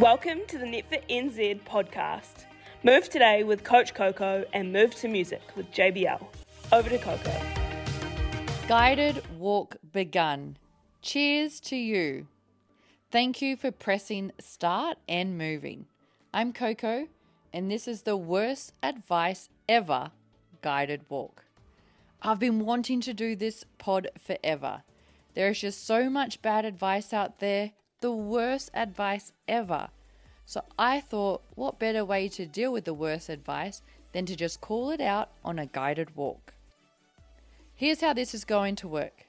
Welcome to the NETFIT NZ podcast. Move today with Coach Coco and move to music with JBL. Over to Coco. Guided walk begun. Cheers to you. Thank you for pressing start and moving. I'm Coco, and this is the worst advice ever guided walk. I've been wanting to do this pod forever. There is just so much bad advice out there, the worst advice ever. So I thought, what better way to deal with the worst advice than to just call it out on a guided walk? Here's how this is going to work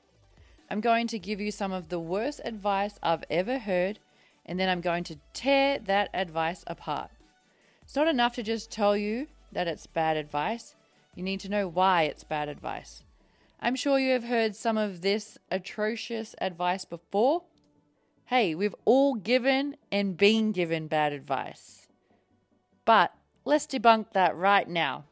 I'm going to give you some of the worst advice I've ever heard, and then I'm going to tear that advice apart. It's not enough to just tell you that it's bad advice, you need to know why it's bad advice. I'm sure you have heard some of this atrocious advice before. Hey, we've all given and been given bad advice. But let's debunk that right now.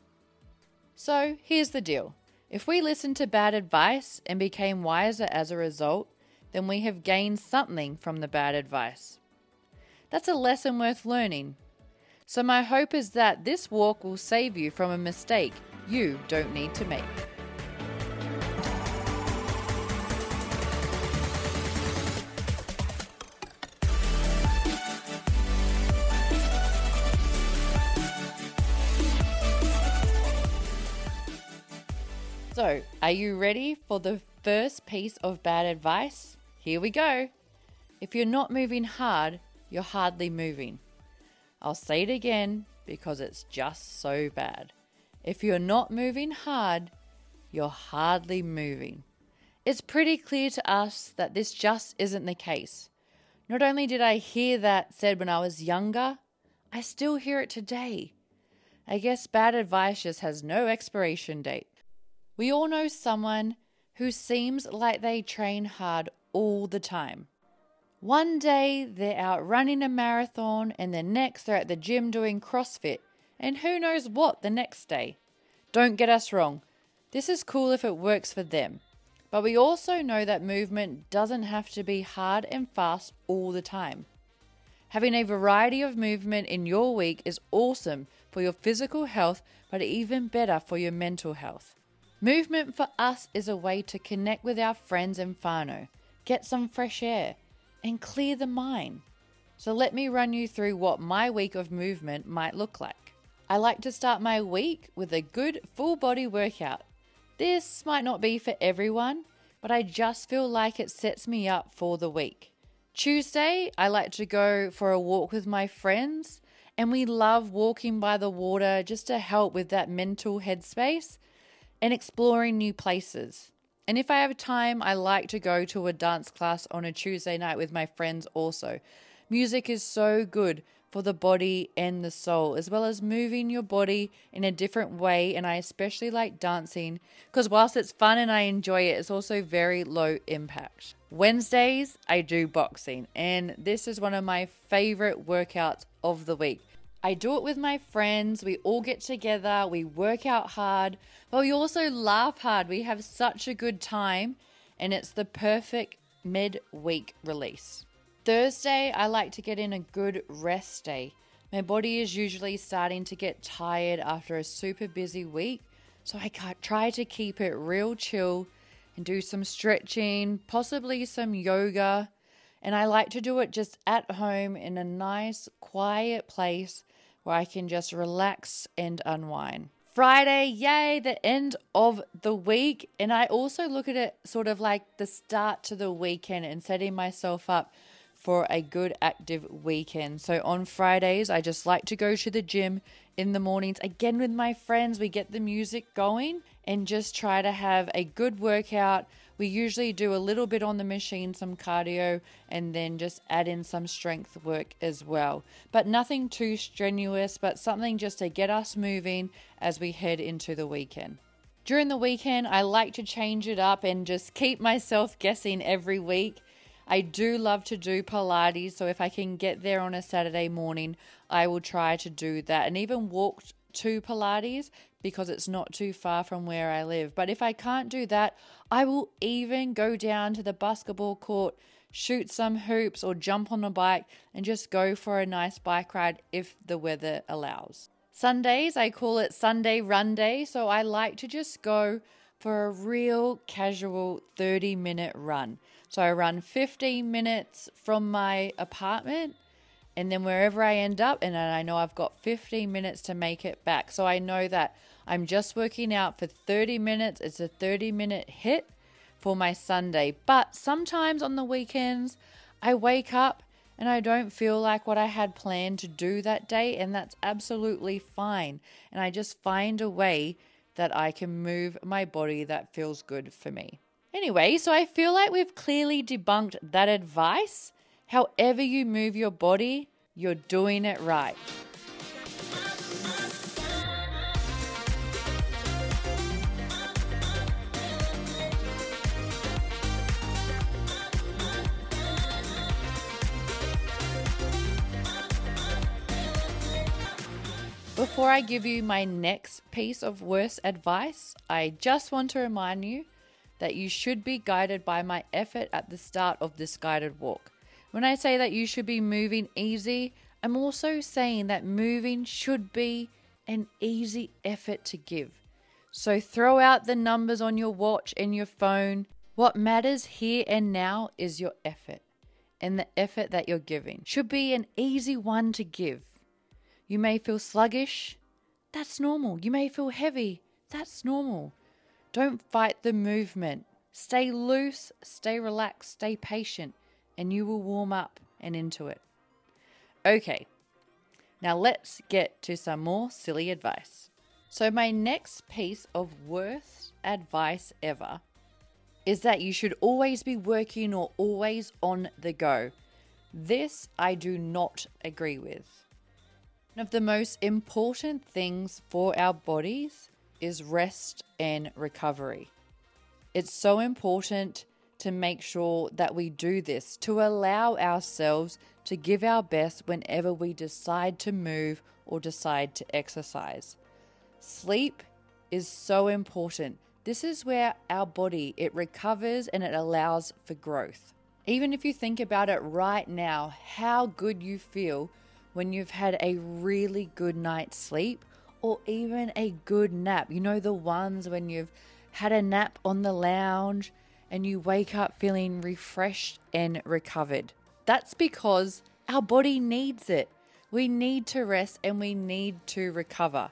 So here's the deal if we listened to bad advice and became wiser as a result, then we have gained something from the bad advice. That's a lesson worth learning. So, my hope is that this walk will save you from a mistake you don't need to make. Are you ready for the first piece of bad advice? Here we go. If you're not moving hard, you're hardly moving. I'll say it again because it's just so bad. If you're not moving hard, you're hardly moving. It's pretty clear to us that this just isn't the case. Not only did I hear that said when I was younger, I still hear it today. I guess bad advice just has no expiration date. We all know someone who seems like they train hard all the time. One day they're out running a marathon, and the next they're at the gym doing CrossFit, and who knows what the next day. Don't get us wrong, this is cool if it works for them. But we also know that movement doesn't have to be hard and fast all the time. Having a variety of movement in your week is awesome for your physical health, but even better for your mental health. Movement for us is a way to connect with our friends and whānau, get some fresh air, and clear the mind. So let me run you through what my week of movement might look like. I like to start my week with a good full body workout. This might not be for everyone, but I just feel like it sets me up for the week. Tuesday, I like to go for a walk with my friends, and we love walking by the water just to help with that mental headspace and exploring new places. And if I have time, I like to go to a dance class on a Tuesday night with my friends also. Music is so good for the body and the soul, as well as moving your body in a different way. And I especially like dancing because, whilst it's fun and I enjoy it, it's also very low impact. Wednesdays, I do boxing, and this is one of my favorite workouts of the week. I do it with my friends. We all get together, we work out hard, but we also laugh hard. We have such a good time, and it's the perfect mid week release. Thursday, I like to get in a good rest day. My body is usually starting to get tired after a super busy week, so I try to keep it real chill and do some stretching, possibly some yoga. And I like to do it just at home in a nice, quiet place where I can just relax and unwind. Friday, yay, the end of the week. And I also look at it sort of like the start to the weekend and setting myself up for a good active weekend. So on Fridays, I just like to go to the gym in the mornings again with my friends. We get the music going and just try to have a good workout. We usually do a little bit on the machine, some cardio, and then just add in some strength work as well. But nothing too strenuous, but something just to get us moving as we head into the weekend. During the weekend, I like to change it up and just keep myself guessing every week. I do love to do Pilates, so if I can get there on a Saturday morning, I will try to do that and even walk to Pilates because it's not too far from where I live. But if I can't do that, I will even go down to the basketball court shoot some hoops, or jump on a bike and just go for a nice bike ride if the weather allows. Sundays, I call it Sunday Run Day, so I like to just go for a real casual 30 minute run. So I run 15 minutes from my apartment and then wherever I end up, and I know I've got 15 minutes to make it back. So I know that I'm just working out for 30 minutes. It's a 30 minute hit for my Sunday. But sometimes on the weekends, I wake up and I don't feel like what I had planned to do that day, and that's absolutely fine. And I just find a way that I can move my body that feels good for me. Anyway, so I feel like we've clearly debunked that advice. However, you move your body, you're doing it right. Before I give you my next piece of worse advice, I just want to remind you that you should be guided by my effort at the start of this guided walk. When I say that you should be moving easy, I'm also saying that moving should be an easy effort to give. So throw out the numbers on your watch and your phone. What matters here and now is your effort. And the effort that you're giving should be an easy one to give. You may feel sluggish. That's normal. You may feel heavy. That's normal. Don't fight the movement. Stay loose, stay relaxed, stay patient, and you will warm up and into it. Okay, now let's get to some more silly advice. So, my next piece of worst advice ever is that you should always be working or always on the go. This I do not agree with. One of the most important things for our bodies is rest and recovery. It's so important to make sure that we do this, to allow ourselves to give our best whenever we decide to move or decide to exercise. Sleep is so important. This is where our body it recovers and it allows for growth. Even if you think about it right now, how good you feel when you've had a really good night's sleep or even a good nap. You know, the ones when you've had a nap on the lounge and you wake up feeling refreshed and recovered. That's because our body needs it. We need to rest and we need to recover.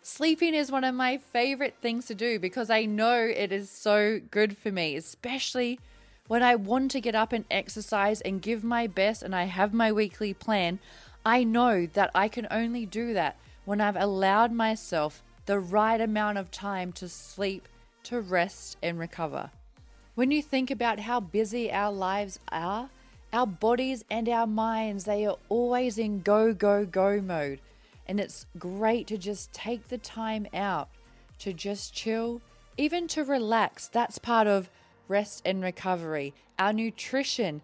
Sleeping is one of my favorite things to do because I know it is so good for me, especially when I want to get up and exercise and give my best and I have my weekly plan. I know that I can only do that when I've allowed myself the right amount of time to sleep, to rest, and recover. When you think about how busy our lives are, our bodies and our minds, they are always in go, go, go mode. And it's great to just take the time out to just chill, even to relax. That's part of rest and recovery. Our nutrition.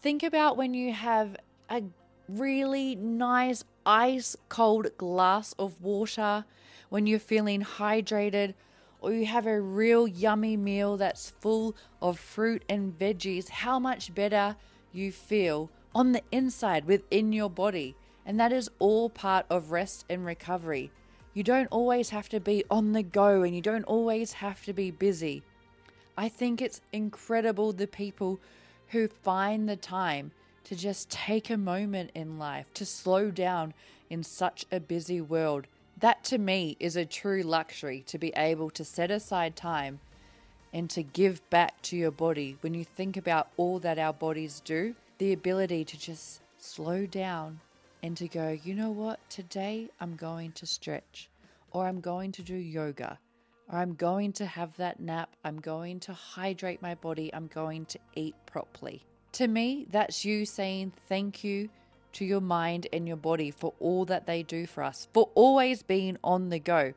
Think about when you have a really nice ice cold glass of water when you're feeling hydrated, or you have a real yummy meal that's full of fruit and veggies, how much better you feel on the inside within your body. And that is all part of rest and recovery. You don't always have to be on the go and you don't always have to be busy. I think it's incredible the people who find the time to just take a moment in life, to slow down in such a busy world. That to me is a true luxury to be able to set aside time and to give back to your body when you think about all that our bodies do, the ability to just slow down and to go, you know what, today I'm going to stretch, or I'm going to do yoga, or I'm going to have that nap, I'm going to hydrate my body, I'm going to eat properly. To me, that's you saying thank you to your mind and your body for all that they do for us, for always being on the go.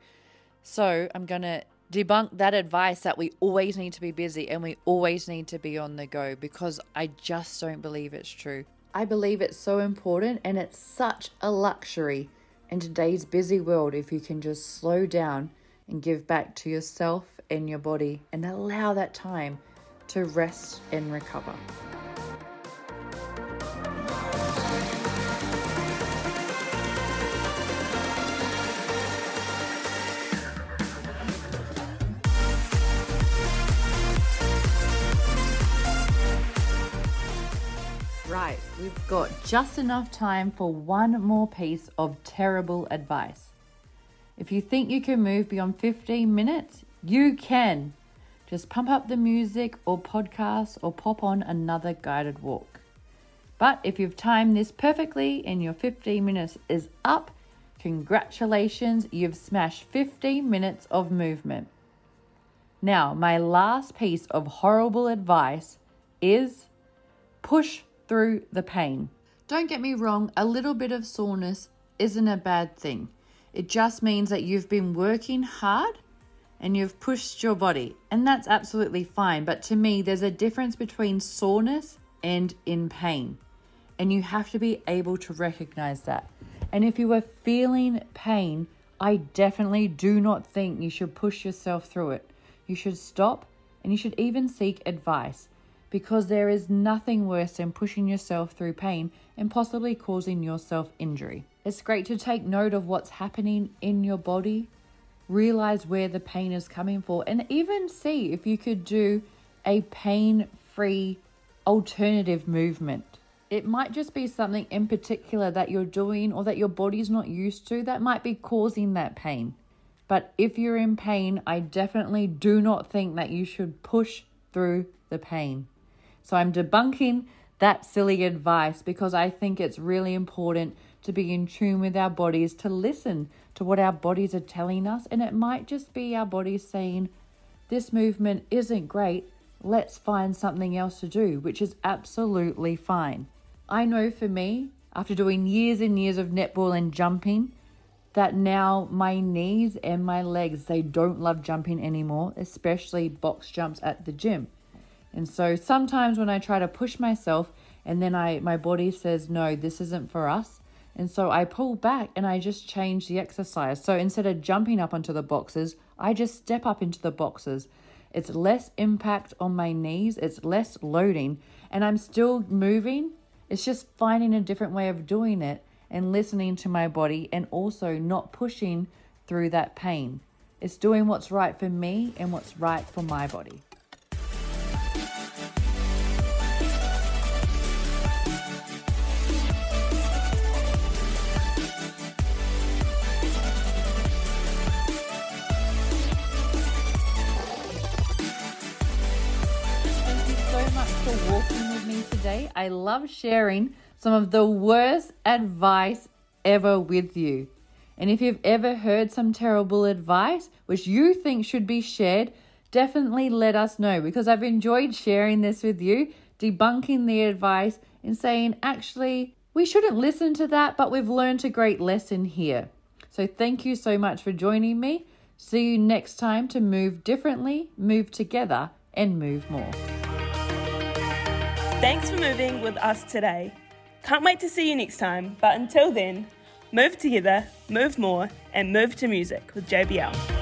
So I'm going to debunk that advice that we always need to be busy and we always need to be on the go because I just don't believe it's true. I believe it's so important and it's such a luxury in today's busy world if you can just slow down and give back to yourself and your body and allow that time to rest and recover. Right, we've got just enough time for one more piece of terrible advice. If you think you can move beyond 15 minutes, you can. Just pump up the music or podcast or pop on another guided walk. But if you've timed this perfectly and your 15 minutes is up, congratulations, you've smashed 15 minutes of movement. Now, my last piece of horrible advice is push through the pain. Don't get me wrong, a little bit of soreness isn't a bad thing. It just means that you've been working hard and you've pushed your body, and that's absolutely fine. But to me, there's a difference between soreness and in pain, and you have to be able to recognize that. And if you are feeling pain, I definitely do not think you should push yourself through it. You should stop and you should even seek advice because there is nothing worse than pushing yourself through pain and possibly causing yourself injury. It's great to take note of what's happening in your body, realize where the pain is coming from, and even see if you could do a pain free alternative movement. It might just be something in particular that you're doing or that your body's not used to that might be causing that pain. But if you're in pain, I definitely do not think that you should push through the pain. So I'm debunking that silly advice because I think it's really important to be in tune with our bodies, to listen to what our bodies are telling us. And it might just be our bodies saying, This movement isn't great. Let's find something else to do, which is absolutely fine. I know for me, after doing years and years of netball and jumping, that now my knees and my legs they don't love jumping anymore especially box jumps at the gym and so sometimes when I try to push myself and then I my body says no, this isn't for us. And so I pull back and I just change the exercise. So instead of jumping up onto the boxes, I just step up into the boxes. It's less impact on my knees, it's less loading, and I'm still moving. It's just finding a different way of doing it and listening to my body and also not pushing through that pain. It's doing what's right for me and what's right for my body. I love sharing some of the worst advice ever with you. And if you've ever heard some terrible advice which you think should be shared, definitely let us know because I've enjoyed sharing this with you, debunking the advice and saying, actually, we shouldn't listen to that, but we've learned a great lesson here. So thank you so much for joining me. See you next time to move differently, move together, and move more. Thanks for moving with us today. Can't wait to see you next time, but until then, move together, move more, and move to music with JBL.